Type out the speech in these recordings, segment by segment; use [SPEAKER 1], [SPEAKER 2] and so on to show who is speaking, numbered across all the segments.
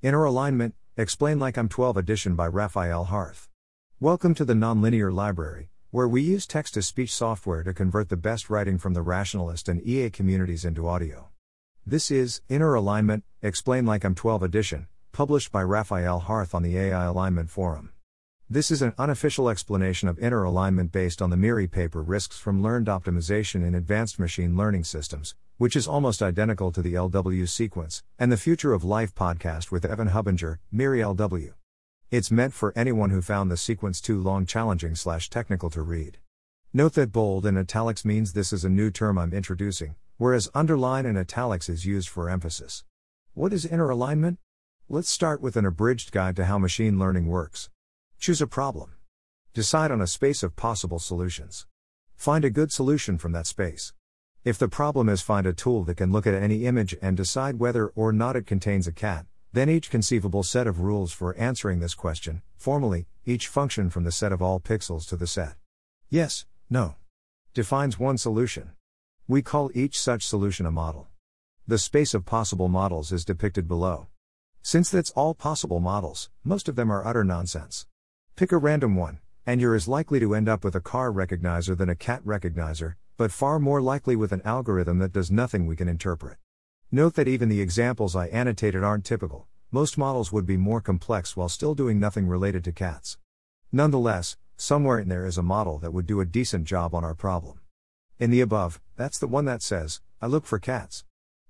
[SPEAKER 1] Inner Alignment, Explain Like I'm 12 edition by Rafael Harth. Welcome to the Nonlinear Library, where we use text to speech software to convert the best writing from the rationalist and EA communities into audio. This is Inner Alignment, Explain Like I'm 12 edition, published by Rafael Harth on the AI Alignment Forum. This is an unofficial explanation of inner alignment based on the MIRI paper Risks from Learned Optimization in Advanced Machine Learning Systems, which is almost identical to the LW sequence, and the Future of Life podcast with Evan Hubinger, MIRI LW. It's meant for anyone who found the sequence too long, challenging, slash technical to read. Note that bold and italics means this is a new term I'm introducing, whereas underline and italics is used for emphasis. What is inner alignment? Let's start with an abridged guide to how machine learning works. Choose a problem. Decide on a space of possible solutions. Find a good solution from that space. If the problem is find a tool that can look at any image and decide whether or not it contains a cat, then each conceivable set of rules for answering this question, formally, each function from the set of all pixels to the set. Yes, no. Defines one solution. We call each such solution a model. The space of possible models is depicted below. Since that's all possible models, most of them are utter nonsense. Pick a random one, and you're as likely to end up with a car recognizer than a cat recognizer, but far more likely with an algorithm that does nothing we can interpret. Note that even the examples I annotated aren't typical, most models would be more complex while still doing nothing related to cats. Nonetheless, somewhere in there is a model that would do a decent job on our problem. In the above, that's the one that says, I look for cats.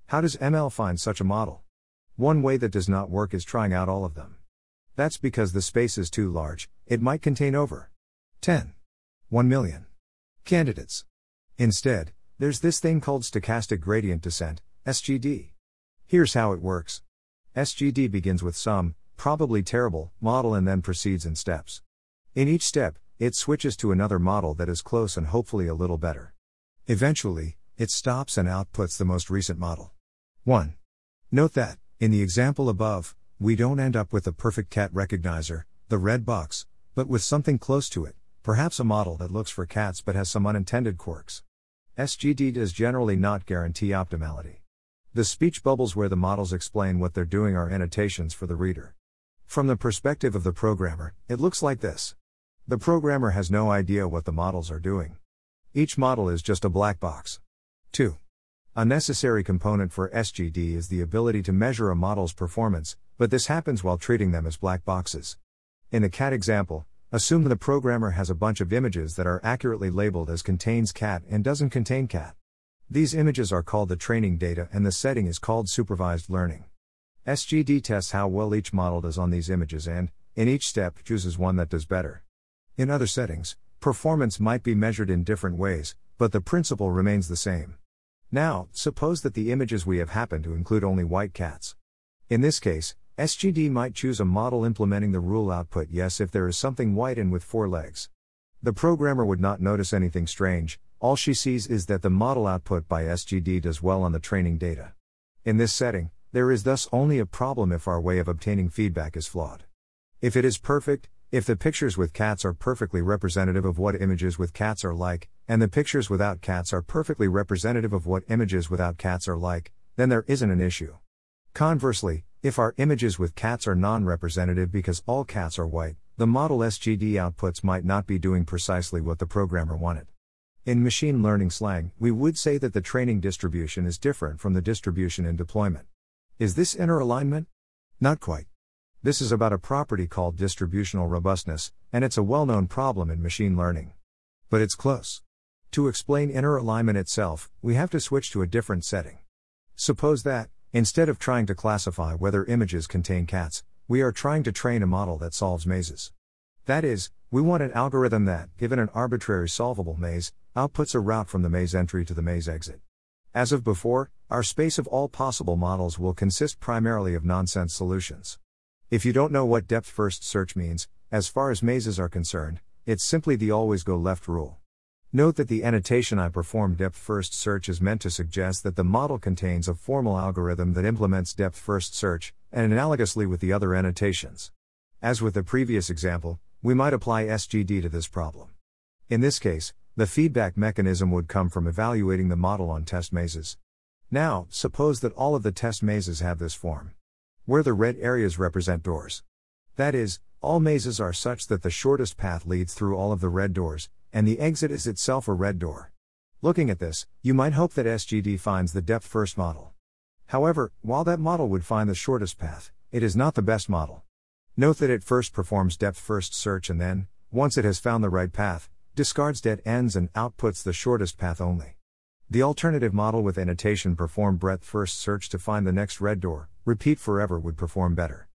[SPEAKER 1] How does ML find such a model? One way that does not work is trying out all of them. That's because the space is too large, it might contain over 10. 1 million candidates. Instead, there's this thing called stochastic gradient descent, SGD. Here's how it works SGD begins with some, probably terrible, model and then proceeds in steps. In each step, it switches to another model that is close and hopefully a little better. Eventually, it stops and outputs the most recent model. 1. Note that, in the example above, we don't end up with a perfect cat recognizer, the red box, but with something close to it, perhaps a model that looks for cats but has some unintended quirks. SGD does generally not guarantee optimality. The speech bubbles where the models explain what they're doing are annotations for the reader. From the perspective of the programmer, it looks like this. The programmer has no idea what the models are doing. Each model is just a black box. 2. A necessary component for SGD is the ability to measure a model's performance, but this happens while treating them as black boxes. In the cat example, assume the programmer has a bunch of images that are accurately labeled as contains cat and doesn't contain cat. These images are called the training data and the setting is called supervised learning. SGD tests how well each model does on these images and, in each step, chooses one that does better. In other settings, performance might be measured in different ways, but the principle remains the same. Now, suppose that the images we have happen to include only white cats. In this case, SGD might choose a model implementing the rule output yes if there is something white and with four legs. The programmer would not notice anything strange, all she sees is that the model output by SGD does well on the training data. In this setting, there is thus only a problem if our way of obtaining feedback is flawed. If it is perfect, if the pictures with cats are perfectly representative of what images with cats are like, and the pictures without cats are perfectly representative of what images without cats are like, then there isn't an issue. Conversely, if our images with cats are non representative because all cats are white, the model SGD outputs might not be doing precisely what the programmer wanted. In machine learning slang, we would say that the training distribution is different from the distribution in deployment. Is this inner alignment? Not quite. This is about a property called distributional robustness, and it's a well known problem in machine learning. But it's close. To explain inner alignment itself, we have to switch to a different setting. Suppose that, Instead of trying to classify whether images contain cats, we are trying to train a model that solves mazes. That is, we want an algorithm that, given an arbitrary solvable maze, outputs a route from the maze entry to the maze exit. As of before, our space of all possible models will consist primarily of nonsense solutions. If you don't know what depth first search means, as far as mazes are concerned, it's simply the always go left rule. Note that the annotation I perform depth first search is meant to suggest that the model contains a formal algorithm that implements depth first search, and analogously with the other annotations. As with the previous example, we might apply SGD to this problem. In this case, the feedback mechanism would come from evaluating the model on test mazes. Now, suppose that all of the test mazes have this form. where the red areas represent doors. That is, all mazes are such that the shortest path leads through all of the red doors, and the exit is itself a red door. Looking at this, you might hope that SGD finds the depth first model. However, while that model would find the shortest path, it is not the best model. Note that it first performs depth first search and then, once it has found the right path, discards dead ends and outputs the shortest path only. The alternative model with annotation perform breadth first search to find the next red door, repeat forever would perform better.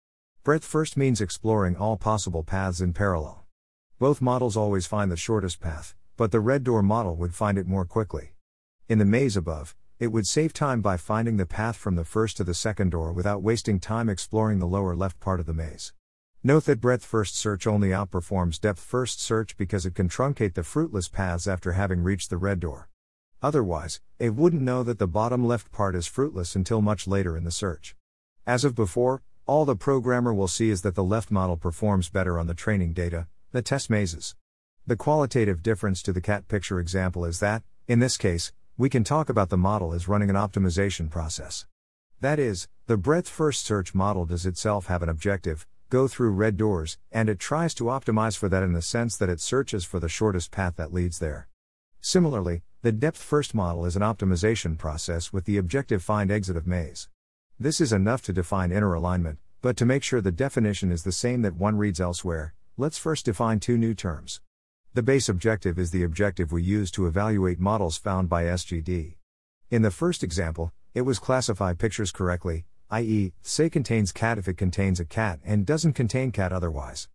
[SPEAKER 1] Breadth first means exploring all possible paths in parallel. Both models always find the shortest path, but the red door model would find it more quickly. In the maze above, it would save time by finding the path from the first to the second door without wasting time exploring the lower left part of the maze. Note that breadth first search only outperforms depth first search because it can truncate the fruitless paths after having reached the red door. Otherwise, it wouldn't know that the bottom left part is fruitless until much later in the search. As of before, all the programmer will see is that the left model performs better on the training data, the test mazes. The qualitative difference to the cat picture example is that, in this case, we can talk about the model as running an optimization process. That is, the breadth first search model does itself have an objective, go through red doors, and it tries to optimize for that in the sense that it searches for the shortest path that leads there. Similarly, the depth first model is an optimization process with the objective find exit of maze. This is enough to define inner alignment, but to make sure the definition is the same that one reads elsewhere, let's first define two new terms. The base objective is the objective we use to evaluate models found by SGD. In the first example, it was classify pictures correctly, i.e., say contains cat if it contains a cat and doesn't contain cat otherwise.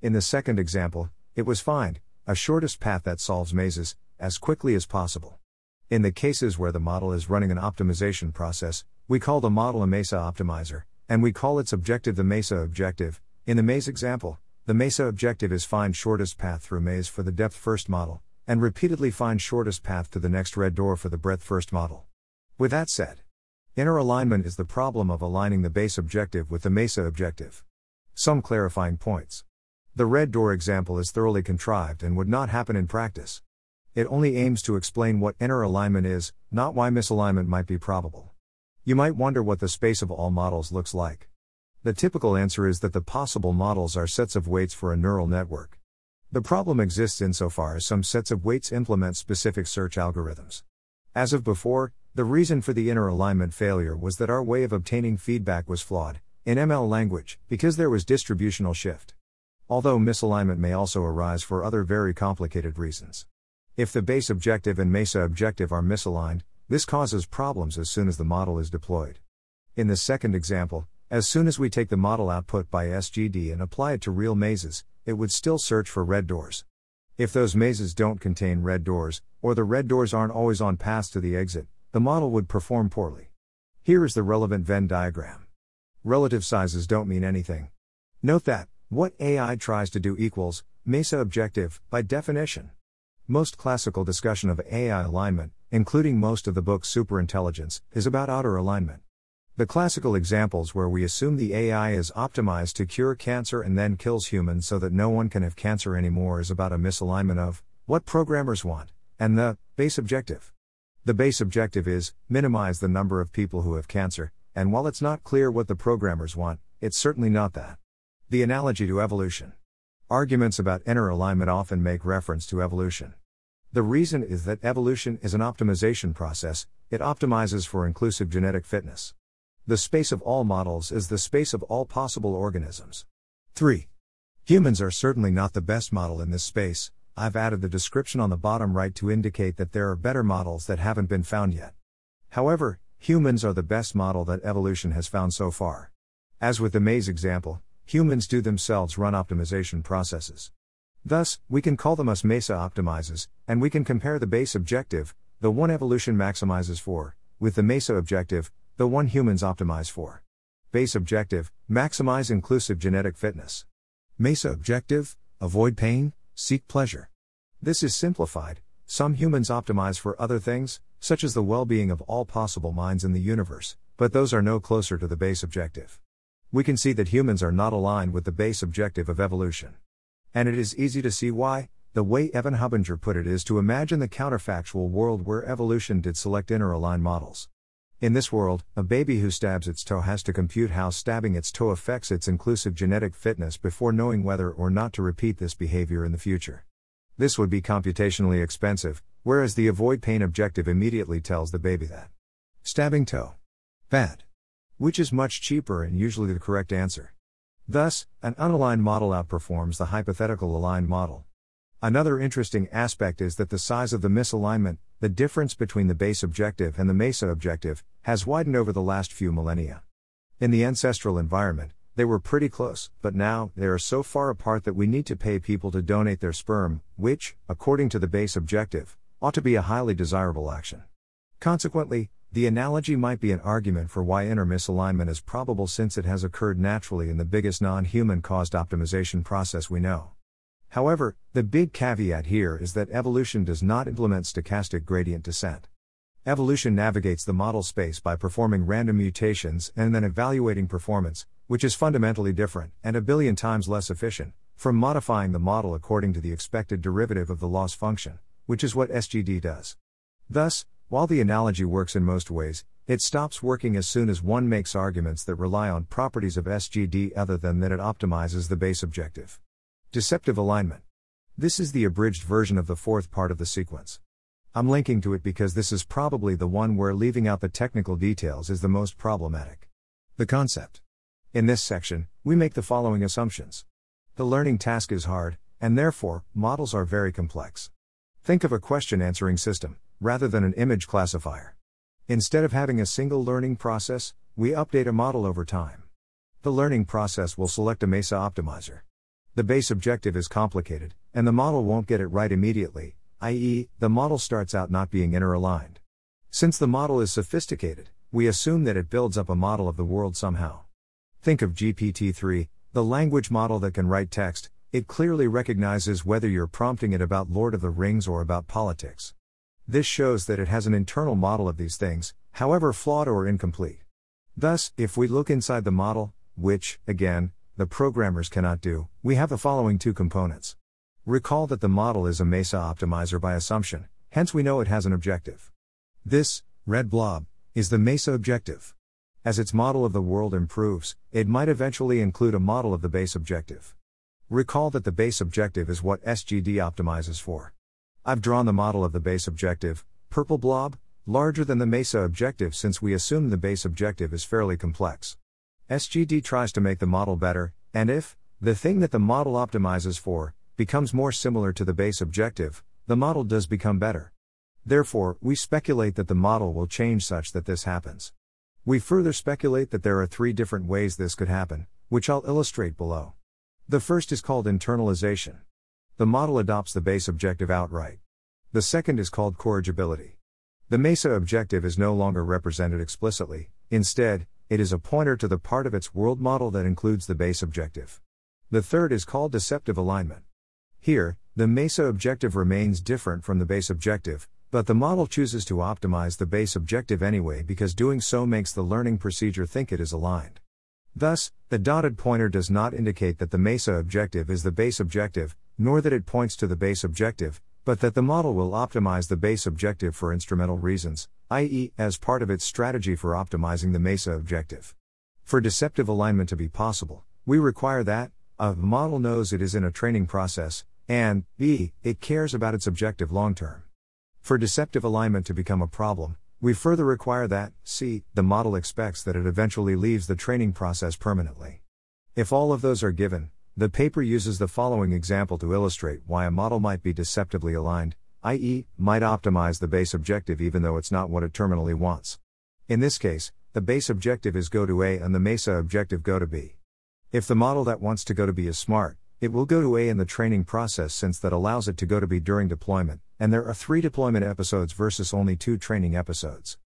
[SPEAKER 1] In the second example, it was find a shortest path that solves mazes as quickly as possible. In the cases where the model is running an optimization process, we call the model a MESA optimizer, and we call its objective the MESA objective. In the maze example, the MESA objective is find shortest path through maze for the depth first model, and repeatedly find shortest path to the next red door for the breadth first model. With that said, inner alignment is the problem of aligning the base objective with the MESA objective. Some clarifying points. The red door example is thoroughly contrived and would not happen in practice. It only aims to explain what inner alignment is, not why misalignment might be probable. You might wonder what the space of all models looks like. The typical answer is that the possible models are sets of weights for a neural network. The problem exists insofar as some sets of weights implement specific search algorithms. As of before, the reason for the inner alignment failure was that our way of obtaining feedback was flawed, in ML language, because there was distributional shift. Although misalignment may also arise for other very complicated reasons. If the base objective and MESA objective are misaligned, this causes problems as soon as the model is deployed. In the second example, as soon as we take the model output by SGD and apply it to real mazes, it would still search for red doors. If those mazes don't contain red doors, or the red doors aren't always on paths to the exit, the model would perform poorly. Here is the relevant Venn diagram. Relative sizes don't mean anything. Note that, what AI tries to do equals, MESA objective, by definition. Most classical discussion of AI alignment, including most of the book Superintelligence, is about outer alignment. The classical examples where we assume the AI is optimized to cure cancer and then kills humans so that no one can have cancer anymore is about a misalignment of what programmers want and the base objective. The base objective is minimize the number of people who have cancer, and while it's not clear what the programmers want, it's certainly not that. The analogy to evolution. Arguments about inner alignment often make reference to evolution. The reason is that evolution is an optimization process, it optimizes for inclusive genetic fitness. The space of all models is the space of all possible organisms. 3. Humans are certainly not the best model in this space. I've added the description on the bottom right to indicate that there are better models that haven't been found yet. However, humans are the best model that evolution has found so far. As with the maze example, humans do themselves run optimization processes. Thus, we can call them us MESA optimizes, and we can compare the base objective, the one evolution maximizes for, with the MESA objective, the one humans optimize for. Base objective maximize inclusive genetic fitness. MESA objective avoid pain, seek pleasure. This is simplified. Some humans optimize for other things, such as the well being of all possible minds in the universe, but those are no closer to the base objective. We can see that humans are not aligned with the base objective of evolution. And it is easy to see why, the way Evan Hubinger put it is to imagine the counterfactual world where evolution did select inner aligned models. In this world, a baby who stabs its toe has to compute how stabbing its toe affects its inclusive genetic fitness before knowing whether or not to repeat this behavior in the future. This would be computationally expensive, whereas the avoid pain objective immediately tells the baby that stabbing toe bad, which is much cheaper and usually the correct answer. Thus, an unaligned model outperforms the hypothetical aligned model. Another interesting aspect is that the size of the misalignment, the difference between the base objective and the MESA objective, has widened over the last few millennia. In the ancestral environment, they were pretty close, but now, they are so far apart that we need to pay people to donate their sperm, which, according to the base objective, ought to be a highly desirable action. Consequently, the analogy might be an argument for why inner misalignment is probable since it has occurred naturally in the biggest non human caused optimization process we know. However, the big caveat here is that evolution does not implement stochastic gradient descent. Evolution navigates the model space by performing random mutations and then evaluating performance, which is fundamentally different, and a billion times less efficient, from modifying the model according to the expected derivative of the loss function, which is what SGD does. Thus, while the analogy works in most ways, it stops working as soon as one makes arguments that rely on properties of SGD other than that it optimizes the base objective. Deceptive alignment. This is the abridged version of the fourth part of the sequence. I'm linking to it because this is probably the one where leaving out the technical details is the most problematic. The concept. In this section, we make the following assumptions. The learning task is hard, and therefore, models are very complex. Think of a question answering system, rather than an image classifier. Instead of having a single learning process, we update a model over time. The learning process will select a MESA optimizer. The base objective is complicated, and the model won't get it right immediately, i.e., the model starts out not being inner aligned. Since the model is sophisticated, we assume that it builds up a model of the world somehow. Think of GPT 3, the language model that can write text, it clearly recognizes whether you're prompting it about Lord of the Rings or about politics. This shows that it has an internal model of these things, however flawed or incomplete. Thus, if we look inside the model, which, again, the programmers cannot do, we have the following two components. Recall that the model is a MESA optimizer by assumption, hence we know it has an objective. This, red blob, is the MESA objective. As its model of the world improves, it might eventually include a model of the base objective. Recall that the base objective is what SGD optimizes for. I've drawn the model of the base objective, purple blob, larger than the MESA objective since we assume the base objective is fairly complex. SGD tries to make the model better, and if, the thing that the model optimizes for, becomes more similar to the base objective, the model does become better. Therefore, we speculate that the model will change such that this happens. We further speculate that there are three different ways this could happen, which I'll illustrate below. The first is called internalization. The model adopts the base objective outright. The second is called corrigibility. The MESA objective is no longer represented explicitly, instead, it is a pointer to the part of its world model that includes the base objective. The third is called deceptive alignment. Here, the MESA objective remains different from the base objective, but the model chooses to optimize the base objective anyway because doing so makes the learning procedure think it is aligned. Thus, the dotted pointer does not indicate that the MESA objective is the base objective, nor that it points to the base objective, but that the model will optimize the base objective for instrumental reasons, i.e., as part of its strategy for optimizing the MESA objective. For deceptive alignment to be possible, we require that a model knows it is in a training process, and b it cares about its objective long term. For deceptive alignment to become a problem, we further require that c the model expects that it eventually leaves the training process permanently. If all of those are given, the paper uses the following example to illustrate why a model might be deceptively aligned, i.e., might optimize the base objective even though it's not what it terminally wants. In this case, the base objective is go to A and the MESA objective go to B. If the model that wants to go to B is smart, it will go to A in the training process since that allows it to go to B during deployment, and there are three deployment episodes versus only two training episodes.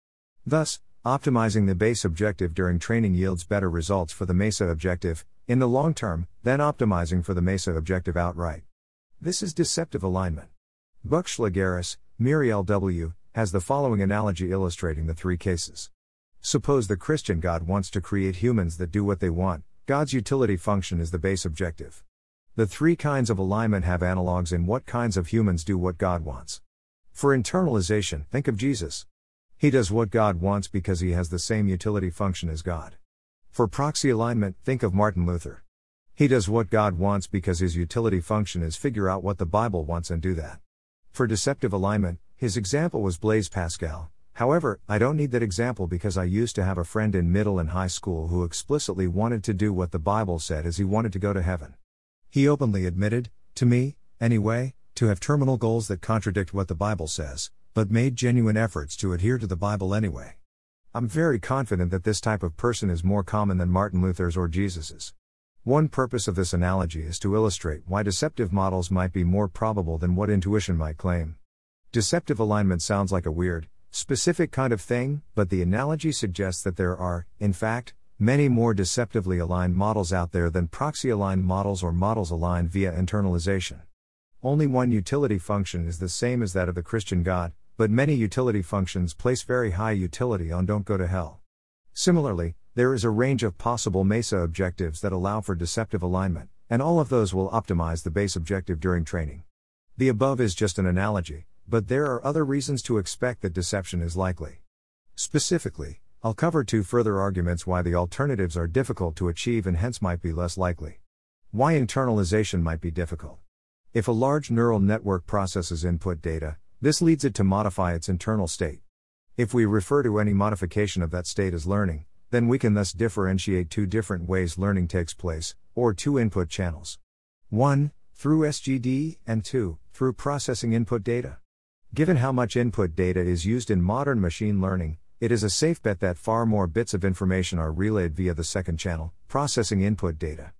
[SPEAKER 1] Thus, optimizing the base objective during training yields better results for the MESA objective, in the long term, than optimizing for the MESA objective outright. This is deceptive alignment. Buchschlageris, MIRI W., has the following analogy illustrating the three cases. Suppose the Christian God wants to create humans that do what they want, God's utility function is the base objective. The three kinds of alignment have analogues in what kinds of humans do what God wants. For internalization, think of Jesus. He does what God wants because he has the same utility function as God. For proxy alignment, think of Martin Luther. He does what God wants because his utility function is figure out what the Bible wants and do that. For deceptive alignment, his example was Blaise Pascal. However, I don't need that example because I used to have a friend in middle and high school who explicitly wanted to do what the Bible said as he wanted to go to heaven. He openly admitted, to me, anyway, to have terminal goals that contradict what the Bible says, but made genuine efforts to adhere to the Bible anyway. I'm very confident that this type of person is more common than Martin Luther's or Jesus's. One purpose of this analogy is to illustrate why deceptive models might be more probable than what intuition might claim. Deceptive alignment sounds like a weird, specific kind of thing, but the analogy suggests that there are, in fact, many more deceptively aligned models out there than proxy aligned models or models aligned via internalization. Only one utility function is the same as that of the Christian God, but many utility functions place very high utility on don't go to hell. Similarly, there is a range of possible MESA objectives that allow for deceptive alignment, and all of those will optimize the base objective during training. The above is just an analogy, but there are other reasons to expect that deception is likely. Specifically, I'll cover two further arguments why the alternatives are difficult to achieve and hence might be less likely. Why internalization might be difficult. If a large neural network processes input data, this leads it to modify its internal state. If we refer to any modification of that state as learning, then we can thus differentiate two different ways learning takes place, or two input channels. 1. Through SGD, and 2. Through processing input data. Given how much input data is used in modern machine learning, it is a safe bet that far more bits of information are relayed via the second channel, processing input data.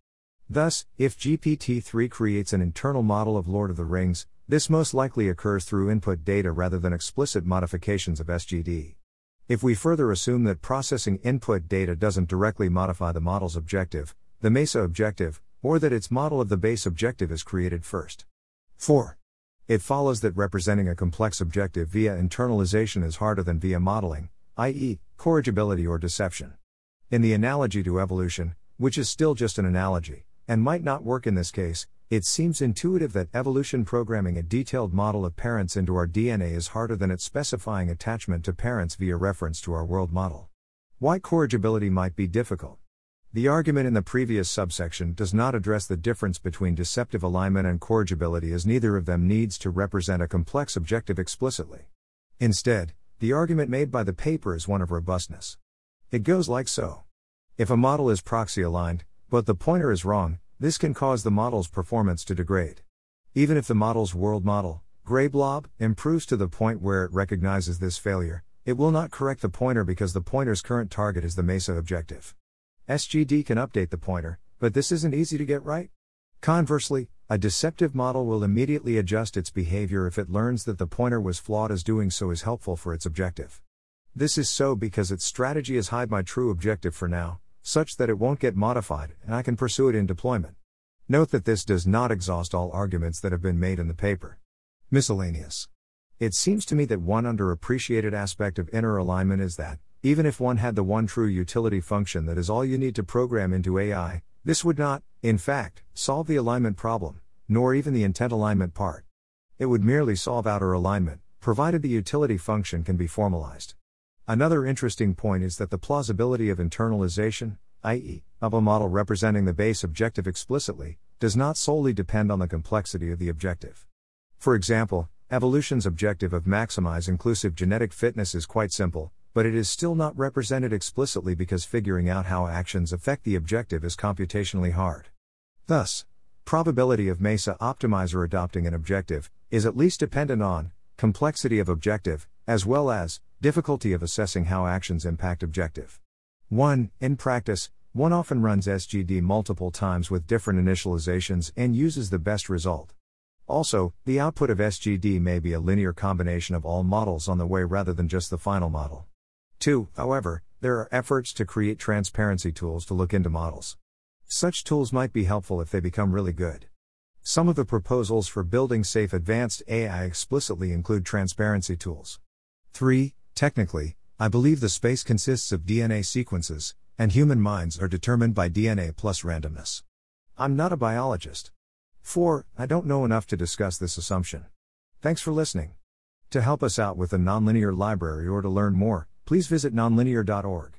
[SPEAKER 1] Thus, if GPT 3 creates an internal model of Lord of the Rings, this most likely occurs through input data rather than explicit modifications of SGD. If we further assume that processing input data doesn't directly modify the model's objective, the MESA objective, or that its model of the base objective is created first. 4. It follows that representing a complex objective via internalization is harder than via modeling, i.e., corrigibility or deception. In the analogy to evolution, which is still just an analogy, and might not work in this case, it seems intuitive that evolution programming a detailed model of parents into our DNA is harder than it specifying attachment to parents via reference to our world model. Why corrigibility might be difficult. The argument in the previous subsection does not address the difference between deceptive alignment and corrigibility as neither of them needs to represent a complex objective explicitly. Instead, the argument made by the paper is one of robustness. It goes like so. If a model is proxy aligned, but the pointer is wrong, this can cause the model's performance to degrade. Even if the model's world model, gray blob, improves to the point where it recognizes this failure, it will not correct the pointer because the pointer's current target is the MESA objective. SGD can update the pointer, but this isn't easy to get right. Conversely, a deceptive model will immediately adjust its behavior if it learns that the pointer was flawed as doing so is helpful for its objective. This is so because its strategy is hide my true objective for now, such that it won't get modified and I can pursue it in deployment. Note that this does not exhaust all arguments that have been made in the paper. Miscellaneous. It seems to me that one underappreciated aspect of inner alignment is that, even if one had the one true utility function that is all you need to program into AI, this would not, in fact, solve the alignment problem, nor even the intent alignment part. It would merely solve outer alignment, provided the utility function can be formalized. Another interesting point is that the plausibility of internalization, i.e., of a model representing the base objective explicitly, does not solely depend on the complexity of the objective. For example, evolution's objective of maximize inclusive genetic fitness is quite simple, but it is still not represented explicitly because figuring out how actions affect the objective is computationally hard. Thus, probability of MESA optimizer adopting an objective is at least dependent on complexity of objective, as well as Difficulty of assessing how actions impact objective. 1. In practice, one often runs SGD multiple times with different initializations and uses the best result. Also, the output of SGD may be a linear combination of all models on the way rather than just the final model. 2. However, there are efforts to create transparency tools to look into models. Such tools might be helpful if they become really good. Some of the proposals for building safe advanced AI explicitly include transparency tools. 3. Technically, I believe the space consists of DNA sequences, and human minds are determined by DNA plus randomness. I'm not a biologist. 4. I don't know enough to discuss this assumption. Thanks for listening. To help us out with the Nonlinear Library or to learn more, please visit nonlinear.org.